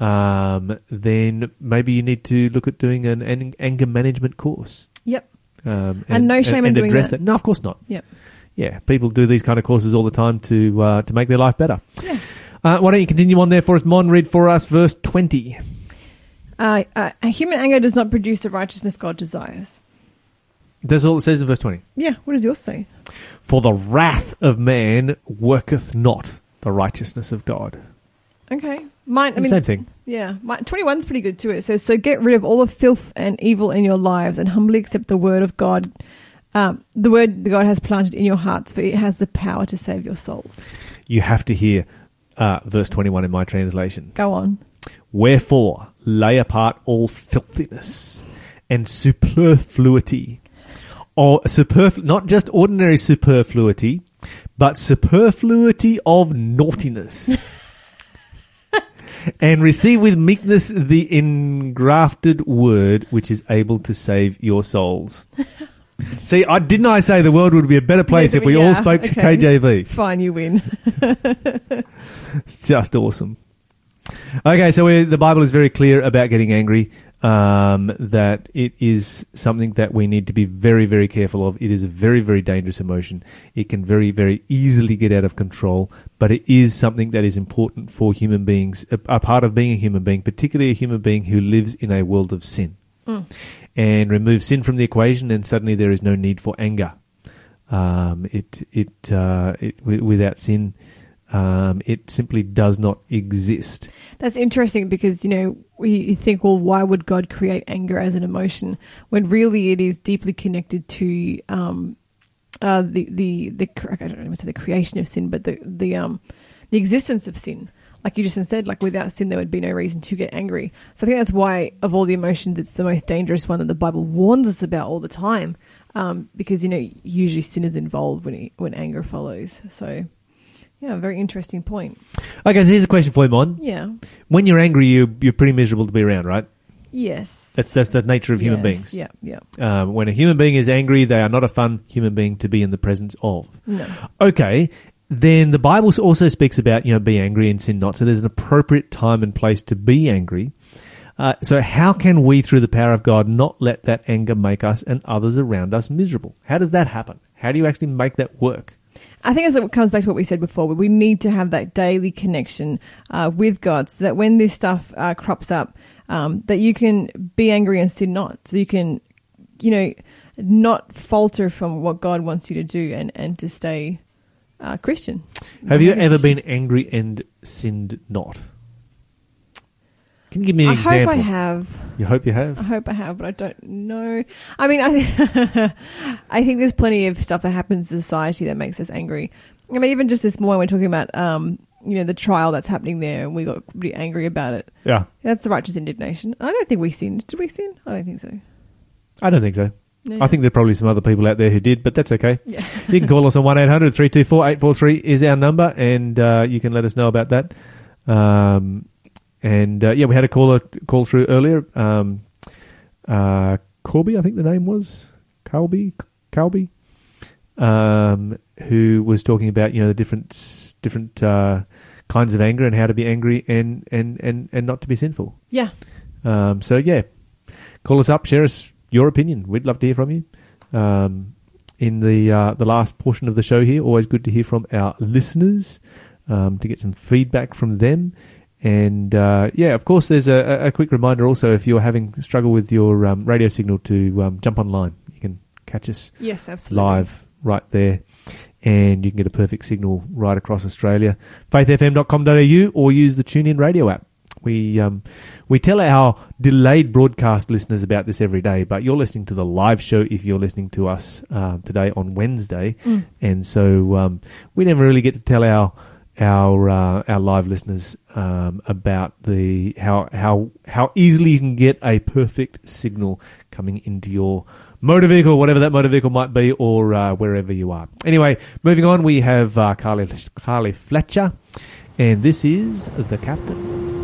Speaker 1: um, then maybe you need to look at doing an, an anger management course.
Speaker 2: Yep.
Speaker 1: Um,
Speaker 2: And no shame in
Speaker 1: and
Speaker 2: doing
Speaker 1: address
Speaker 2: that.
Speaker 1: No, of course not.
Speaker 2: Yep.
Speaker 1: Yeah, people do these kind of courses all the time to uh, to make their life better.
Speaker 2: Yeah.
Speaker 1: Uh, why don't you continue on there for us, Mon? Read for us verse twenty.
Speaker 2: Uh, uh, human anger does not produce the righteousness God desires.
Speaker 1: That's all it says in verse twenty.
Speaker 2: Yeah. What does yours say?
Speaker 1: For the wrath of man worketh not the righteousness of God.
Speaker 2: Okay. Mine. I mean,
Speaker 1: Same thing.
Speaker 2: Yeah, my, 21's pretty good too. It says, So get rid of all the filth and evil in your lives and humbly accept the word of God, um, the word that God has planted in your hearts, for it has the power to save your souls.
Speaker 1: You have to hear uh, verse twenty-one in my translation.
Speaker 2: Go on.
Speaker 1: Wherefore lay apart all filthiness and superfluity, or superflu- not just ordinary superfluity, but superfluity of naughtiness. <laughs> and receive with meekness the engrafted word which is able to save your souls. <laughs> See, I didn't I say the world would be a better place if we all spoke to
Speaker 2: okay.
Speaker 1: KJV.
Speaker 2: Fine, you win. <laughs>
Speaker 1: It's just awesome. Okay, so the Bible is very clear about getting angry. Um, that it is something that we need to be very, very careful of. It is a very, very dangerous emotion. It can very, very easily get out of control, but it is something that is important for human beings, a, a part of being a human being, particularly a human being who lives in a world of sin.
Speaker 2: Mm.
Speaker 1: And remove sin from the equation, and suddenly there is no need for anger. Um, it, it, uh, it, wi- without sin, um, it simply does not exist.
Speaker 2: That's interesting because, you know, you think, well, why would God create anger as an emotion when really it is deeply connected to um, uh, the the the I don't to say the creation of sin, but the the um the existence of sin. Like you just said, like without sin, there would be no reason to get angry. So I think that's why, of all the emotions, it's the most dangerous one that the Bible warns us about all the time, um, because you know usually sin is involved when it, when anger follows. So, yeah, very interesting point.
Speaker 1: Okay, so here's a question for you, Mon.
Speaker 2: Yeah.
Speaker 1: When you're angry, you you're pretty miserable to be around, right?
Speaker 2: Yes.
Speaker 1: That's that's the nature of human
Speaker 2: Yes,
Speaker 1: beings.
Speaker 2: Yeah. Yeah.
Speaker 1: Um, when a human being is angry, they are not a fun human being to be in the presence of.
Speaker 2: No.
Speaker 1: Okay, then the Bible also speaks about you know be angry and sin not. So there's an appropriate time and place to be angry. Uh, so how can we, through the power of God, not let that anger make us and others around us miserable? How does that happen? How do you actually make that work?
Speaker 2: I think as it comes back to what we said before, we need to have that daily connection uh, with God, so that when this stuff uh, crops up, um, that you can be angry and sin not, so you can, you know, not falter from what God wants you to do, and and to stay uh, Christian.
Speaker 1: Have you ever been angry and sinned not? Can you give me an example?
Speaker 2: I
Speaker 1: example?
Speaker 2: hope I have.
Speaker 1: You hope you have.
Speaker 2: I hope I have, but I don't know. I mean, I <laughs> I think there's plenty of stuff that happens in society that makes us angry. I mean, even just this morning we're talking about, um, you know, the trial that's happening there, and we got pretty angry about it.
Speaker 1: Yeah,
Speaker 2: That's the righteous indignation. I don't think we sinned. Did we sin? I don't think so.
Speaker 1: I don't think so.
Speaker 2: No.
Speaker 1: I think there are probably some other people out there who did, but that's okay.
Speaker 2: Yeah.
Speaker 1: You can call us on 1 800 324 843 is our number, and uh, you can let us know about that. Um, and uh, yeah, we had a caller call through earlier. Um, uh, Corby, I think the name was Colby, Colby, um, who was talking about you know the different different uh, kinds of anger and how to be angry and and and and not to be sinful.
Speaker 2: Yeah.
Speaker 1: Um, so yeah, call us up, share us your opinion. We'd love to hear from you. Um, in the uh, the last portion of the show here, always good to hear from our listeners um, to get some feedback from them. And uh, yeah, of course, there's a, a quick reminder also if you're having struggle with your um, radio signal to um, jump online, you can catch us
Speaker 2: Yes, absolutely.
Speaker 1: live right there. And you can get a perfect signal right across Australia. faithfm.com.au or use the TuneIn radio app. We um, we tell our delayed broadcast listeners about this every day, but you're listening to the live show if you're listening to us uh, today on Wednesday,
Speaker 2: Mm.
Speaker 1: and so um, we never really get to tell our our uh, our live listeners um, about the how how how easily you can get a perfect signal coming into your motor vehicle, whatever that motor vehicle might be, or uh, wherever you are. Anyway, moving on, we have uh, Carly Carly Fletcher, and this is
Speaker 5: the captain.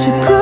Speaker 5: tu peux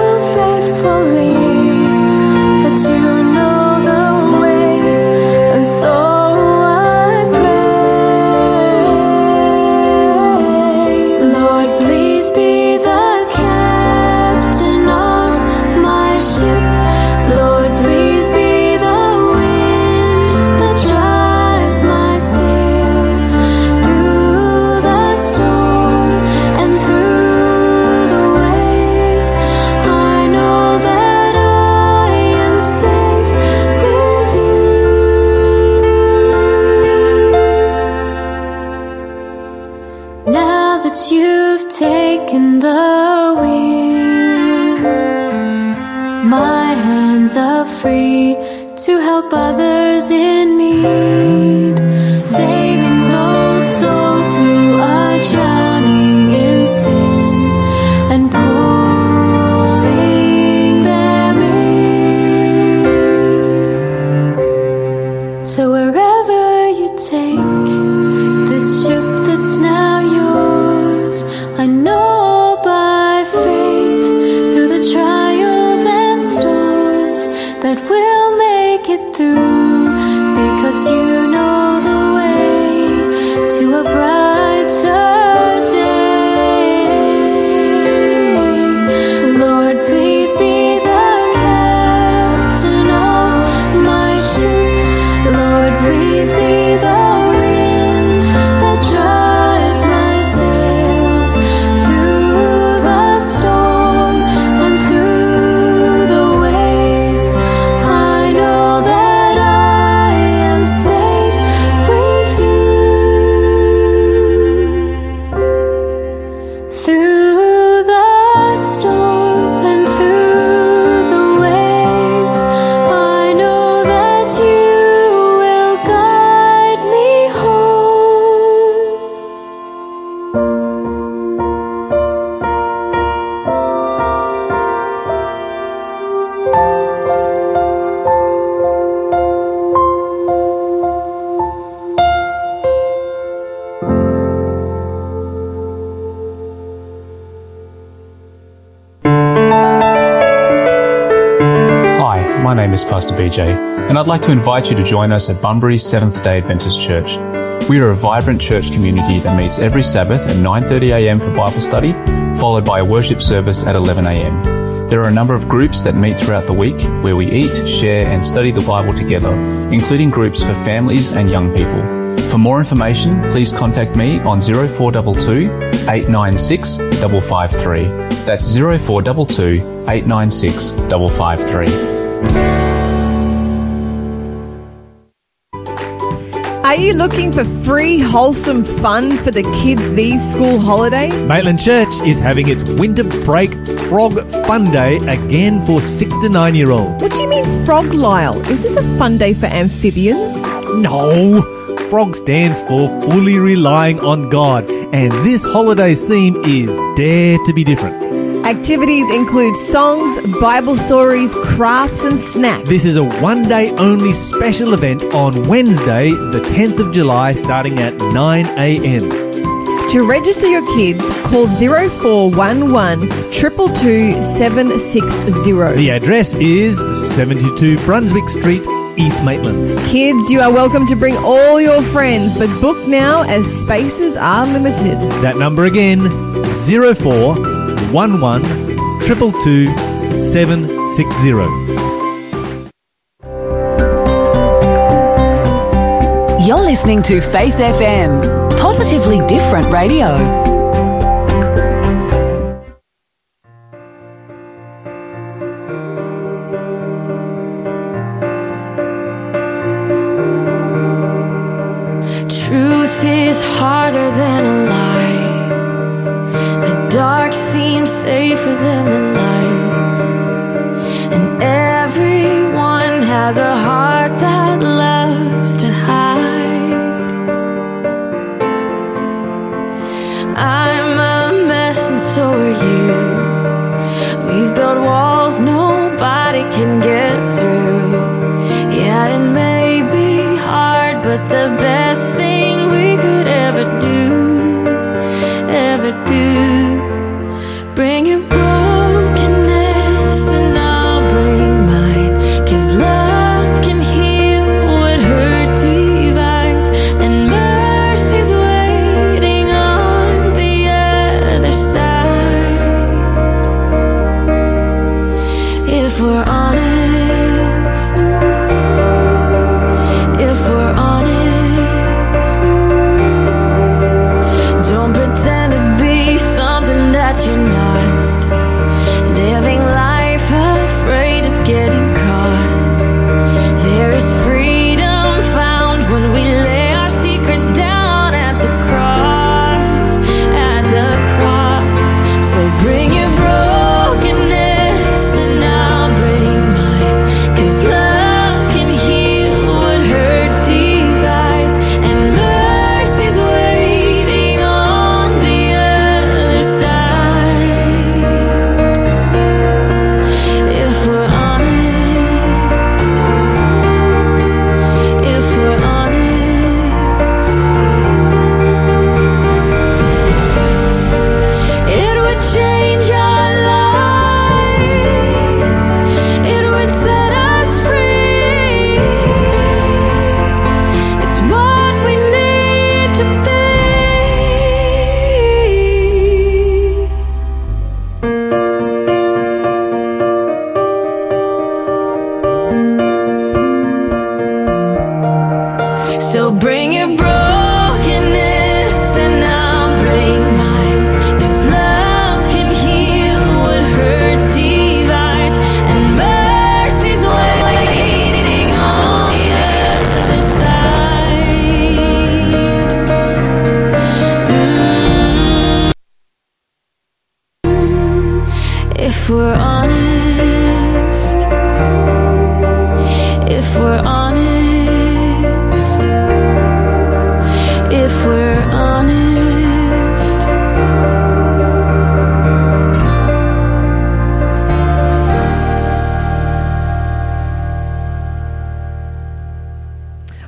Speaker 5: And
Speaker 6: I'd like to invite you to join us at Bunbury Seventh Day Adventist Church. We are a vibrant church community that meets every Sabbath at 9:30 a.m. for Bible study, followed by a worship service at 11 a.m. There are a number of groups that meet throughout the week where we eat, share, and study the Bible together, including groups for families and young people. For more information, please contact me on 0422 896 553. That's 0422 896 553.
Speaker 2: Are you looking for free, wholesome fun for the kids these school holidays?
Speaker 1: Maitland Church is having its winter break frog fun day again for six to nine year olds.
Speaker 2: What do you mean, frog Lyle? Is this a fun day for amphibians?
Speaker 1: No! Frog stands for fully relying on God, and this holiday's theme is Dare to be Different.
Speaker 2: Activities include songs, Bible stories, crafts, and snacks.
Speaker 1: This is a one day only special event on Wednesday, the 10th of July, starting at 9 a.m.
Speaker 2: To register your kids, call 0411 222 760.
Speaker 1: The address is 72 Brunswick Street, East Maitland.
Speaker 2: Kids, you are welcome to bring all your friends, but book now as spaces are limited.
Speaker 1: That number again 0411 222 760.
Speaker 3: You're listening to Faith FM, positively different radio.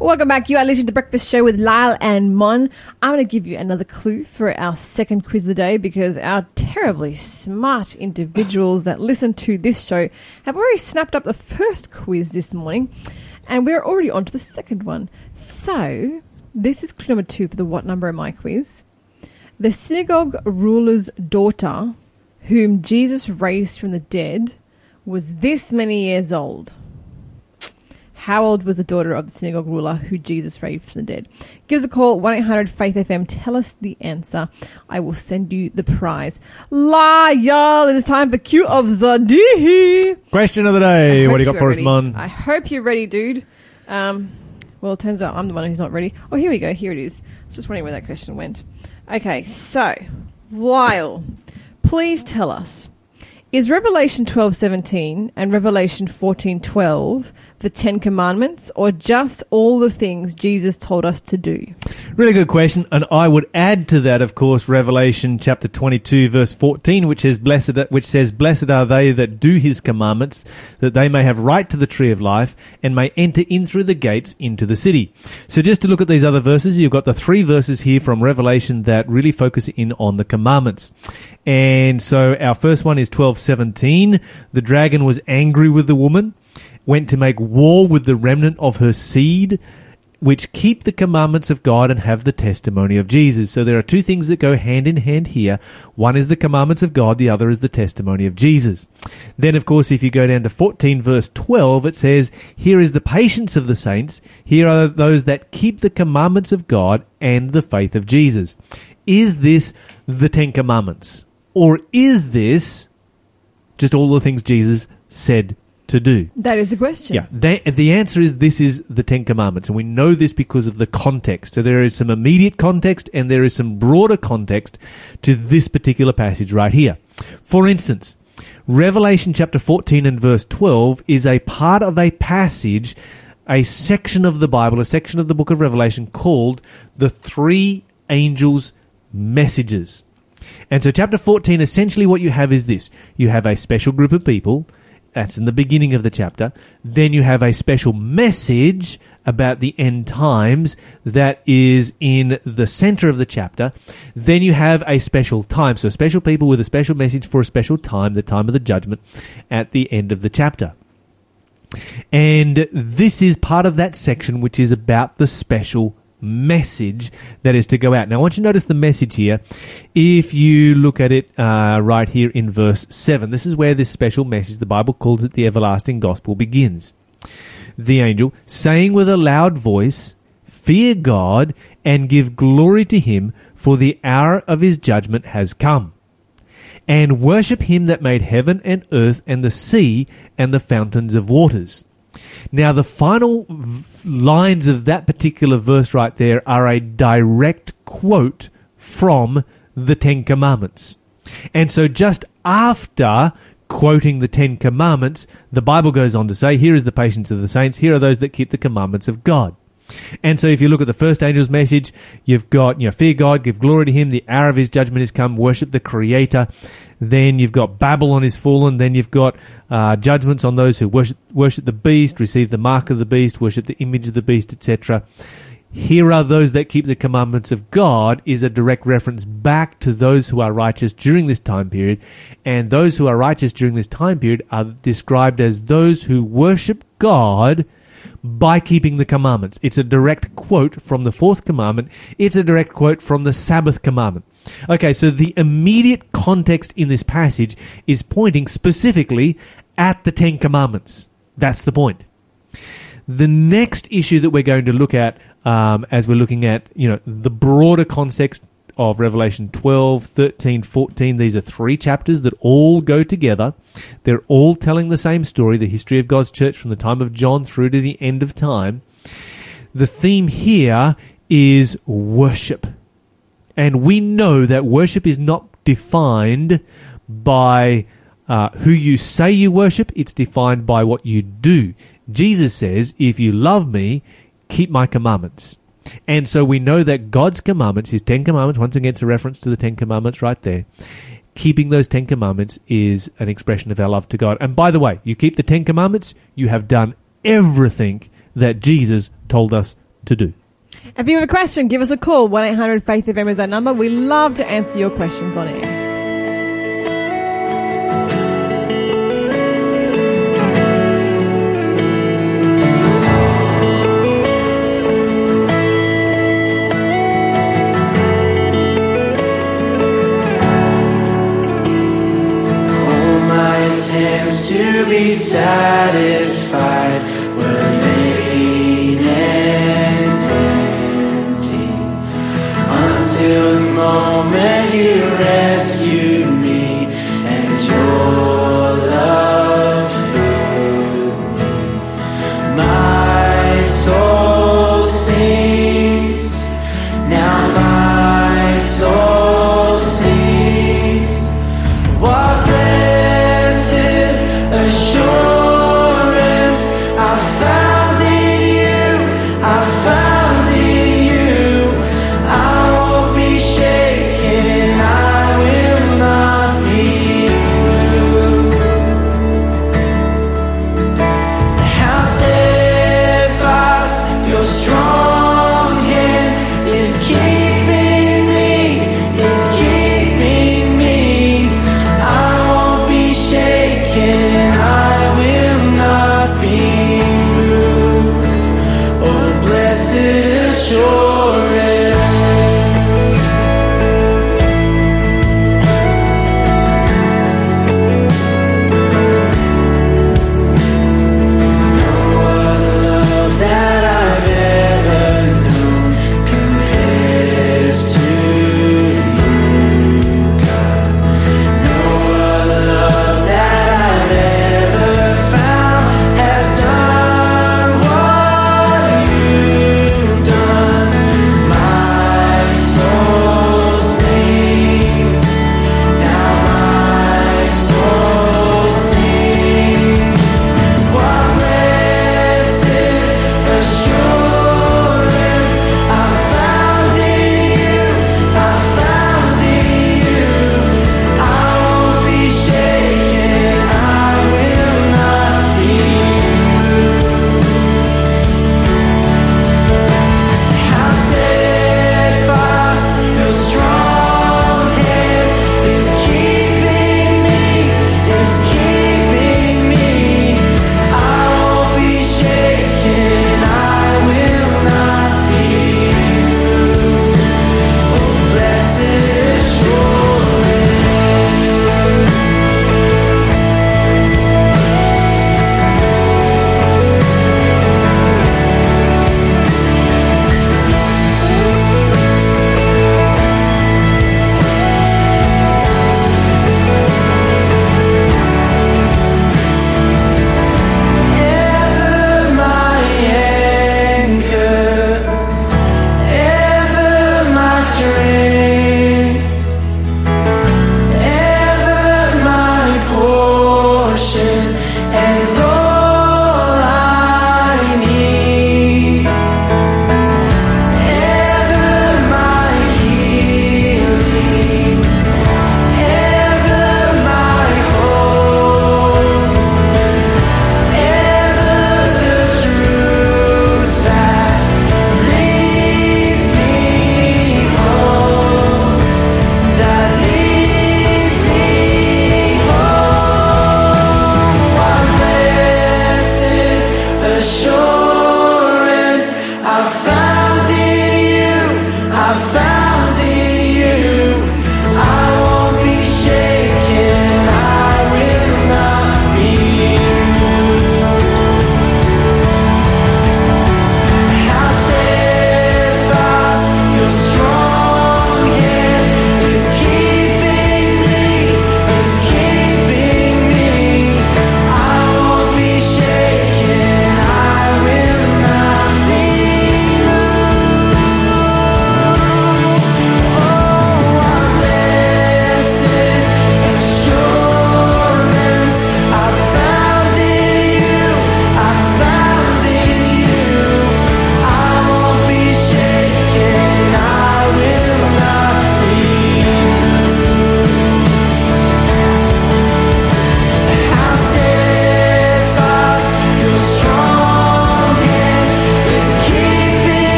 Speaker 2: Welcome back. You are listening to the Breakfast Show with Lyle and Mon. I'm going to give you another clue for our second quiz of the day because our terribly smart individuals that listen to this show have already snapped up the first quiz this morning, and we're already on to the second one. So, this is clue number two for the What Number Am I quiz. The synagogue ruler's daughter, whom Jesus raised from the dead, was this many years old. How old was the daughter of the synagogue ruler who Jesus raised from the dead? Give us a call, 1 800 Faith FM. Tell us the answer. I will send you the prize. Lyle, it is time for Q of day.
Speaker 1: Question of the day. What do you got for us. Mon?
Speaker 2: I hope you're ready, dude. Um, well, it turns out I'm the one who's not ready. Oh, here we go. Here it is. I was just wondering where that question went. Okay, so, Lyle, please tell us. Is Revelation 12:17 and Revelation 14:12 the 10 commandments or just all the things Jesus told us to do?
Speaker 1: Really good question, and I would add to that, of course, Revelation chapter twenty-two, verse fourteen, which says, "Blessed," which says, "Blessed are they that do His commandments, that they may have right to the tree of life, and may enter in through the gates into the city." So, just to look at these other verses, you've got the three verses here from Revelation that really focus in on the commandments. And so, our first one is twelve seventeen. The dragon was angry with the woman, went to make war with the remnant of her seed which keep the commandments of God and have the testimony of Jesus. So there are two things that go hand in hand here. One is the commandments of God, the other is the testimony of Jesus. Then, of course, if you go down to 14 verse 12, it says, Here is the patience of the saints. Here are those that keep the commandments of God and the faith of Jesus. Is this the Ten Commandments? Or is this just all the things Jesus said to do?
Speaker 2: That is the question.
Speaker 1: Yeah, the, the answer is this is the Ten Commandments, and we know this because of the context. So there is some immediate context and there is some broader context to this particular passage right here. For instance, Revelation chapter 14 and verse 12 is a part of a passage, a section of the Bible, a section of the book of Revelation called the Three Angels' Messages. And so, chapter 14, essentially what you have is this you have a special group of people. That's in the beginning of the chapter. Then you have a special message about the end times that is in the center of the chapter. Then you have a special time. So, special people with a special message for a special time, the time of the judgment, at the end of the chapter. And this is part of that section which is about the special message that is to go out. Now, I want you to notice the message here. If you look at it uh, right here in verse 7, this is where this special message, the Bible calls it the everlasting gospel, begins. The angel saying with a loud voice, Fear God and give glory to him, for the hour of his judgment has come and worship him that made heaven and earth and the sea and the fountains of waters. Now, the final v- lines of that particular verse right there are a direct quote from the Ten Commandments. And so, just after quoting the Ten Commandments, the Bible goes on to say, Here is the patience of the saints, here are those that keep the commandments of God. And so, if you look at the first angel's message, you've got, you know, fear God, give glory to him, the hour of his judgment has come, worship the Creator. Then you've got Babylon is fallen. Then you've got uh, judgments on those who worship, worship the beast, receive the mark of the beast, worship the image of the beast, etc. Here are those that keep the commandments of God is a direct reference back to those who are righteous during this time period. And those who are righteous during this time period are described as those who worship God by keeping the commandments. It's a direct quote from the fourth commandment. It's a direct quote from the Sabbath commandment. Okay, so the immediate context in this passage is pointing specifically at the Ten Commandments. That's the point. The next issue that we're going to look at um, as we're looking at, you know, the broader context of Revelation 12, 13, 14, these are three chapters that all go together. They're all telling the same story, the history of God's church from the time of John through to the end of time. The theme here is worship. And we know that worship is not defined by uh, who you say you worship, it's defined by what you do. Jesus says, If you love me, keep my commandments. And so we know that God's commandments, his Ten Commandments, once again, it's a reference to the Ten Commandments right there. Keeping those Ten Commandments is an expression of our love to God. And by the way, you keep the Ten Commandments, you have done everything that Jesus told us to do.
Speaker 2: If you have a question, give us a call. 1 800 Faith FM is our number. We love to answer your questions on air.
Speaker 4: Be satisfied. Were vain and empty. Until the moment you rescued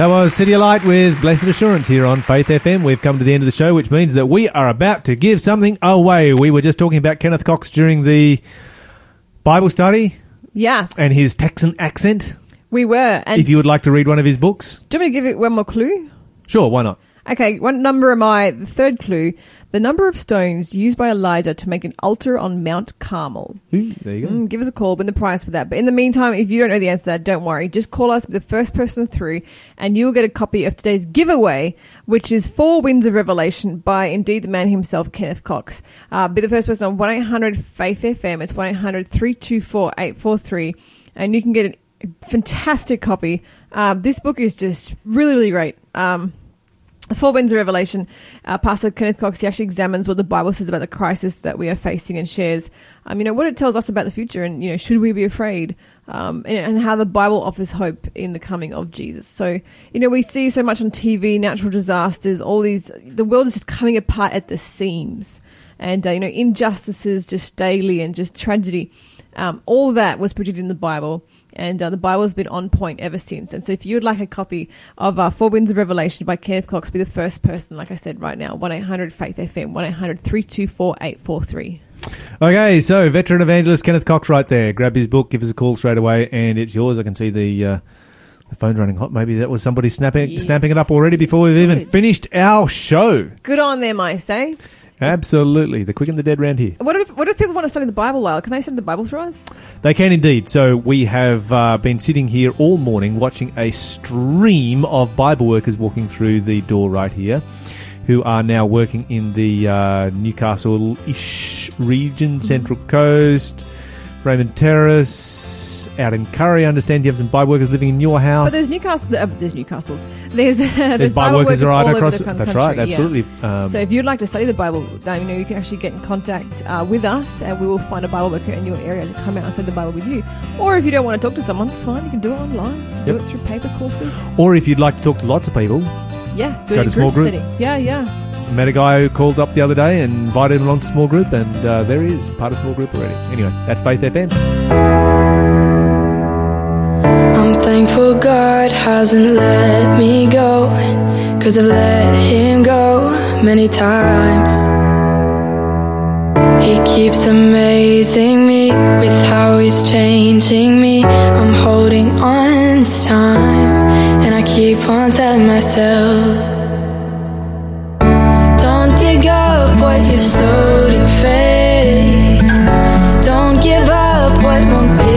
Speaker 1: That was City of Light with Blessed Assurance here on Faith FM. We've come to the end of the show, which means that we are about to give something away. We were just talking about Kenneth Cox during the Bible study
Speaker 2: Yes,
Speaker 1: and his Texan accent.
Speaker 2: we were. And
Speaker 1: If you would like to read one of his books,
Speaker 2: do you want me to give it one more clue?
Speaker 1: sure, why not?
Speaker 2: Okay, what number am I? The third clue. The number of stones used by Elijah to make an altar on Mount Carmel.
Speaker 1: Ooh, there you go.
Speaker 2: Mm, give us a call, win the prize for that. But in the meantime, if you don't know the answer to that, don't worry. Just call us, be the first person through, and you will get a copy of today's giveaway, which is Four Winds of Revelation by indeed the man himself, Kenneth Cox. Uh, be the first person on 1 800 Faith FM. It's 1 800 324 843, and you can get a fantastic copy. Um, this book is just really, really great. Um, Four Winds of Revelation, uh, Pastor Kenneth Cox, he actually examines what the Bible says about the crisis that we are facing and shares, um, you know, what it tells us about the future and, you know, should we be afraid? Um, and, and how the Bible offers hope in the coming of Jesus. So, you know, we see so much on TV, natural disasters, all these, the world is just coming apart at the seams. And, uh, you know, injustices just daily and just tragedy. Um, all that was predicted in the Bible and uh, the Bible has been on point ever since. And so, if you would like a copy of uh, Four Winds of Revelation by Kenneth Cox, be the first person, like I said right now, 1 800 Faith FM, 1 800 324 843.
Speaker 1: Okay, so veteran evangelist Kenneth Cox right there. Grab his book, give us a call straight away, and it's yours. I can see the uh, the phone's running hot. Maybe that was somebody snapping
Speaker 2: Yes.
Speaker 1: snapping it up already before we've even
Speaker 2: Good.
Speaker 1: finished our show.
Speaker 2: Good on them, I say.
Speaker 1: Absolutely, the quick and the dead round here.
Speaker 2: What if, what if people want to study the Bible, Lyle? Can they study the Bible through us?
Speaker 1: They can indeed. So we have uh, been sitting here all morning watching a stream of Bible workers walking through the door right here, who are now working in the uh, Newcastle-ish region, Central Coast, Raymond Terrace, out in Kurri. I understand you have some Bible workers living in your house.
Speaker 2: But there's Newcastle. Uh, there's Newcastles. There's <laughs> there's,
Speaker 1: There's Bible workers right
Speaker 2: all
Speaker 1: across.
Speaker 2: Over the con-
Speaker 1: that's
Speaker 2: country,
Speaker 1: right,
Speaker 2: yeah.
Speaker 1: absolutely. Um,
Speaker 2: so if you'd like to study the Bible, then, you know you can actually get in contact uh, with us, and we will find a Bible worker in your area to come out and study the Bible with you. Or if you don't want to talk to someone, it's fine. You can do it online. Do it through paper courses.
Speaker 1: or if you'd like to talk to lots of people,
Speaker 2: Yeah, do
Speaker 1: Go
Speaker 2: it
Speaker 1: to small
Speaker 2: group
Speaker 1: group.
Speaker 2: setting. Yeah, yeah.
Speaker 1: met a guy who called up the other day and invited him along to small group, and uh, there he is, part of small group already. Anyway, that's Faith FM.
Speaker 7: God hasn't let me go. Cause I've let him go many times. He keeps amazing me with how he's changing me. I'm holding on this time. And I keep on telling myself. Don't dig up what you've sowed in faith. Don't give up what won't be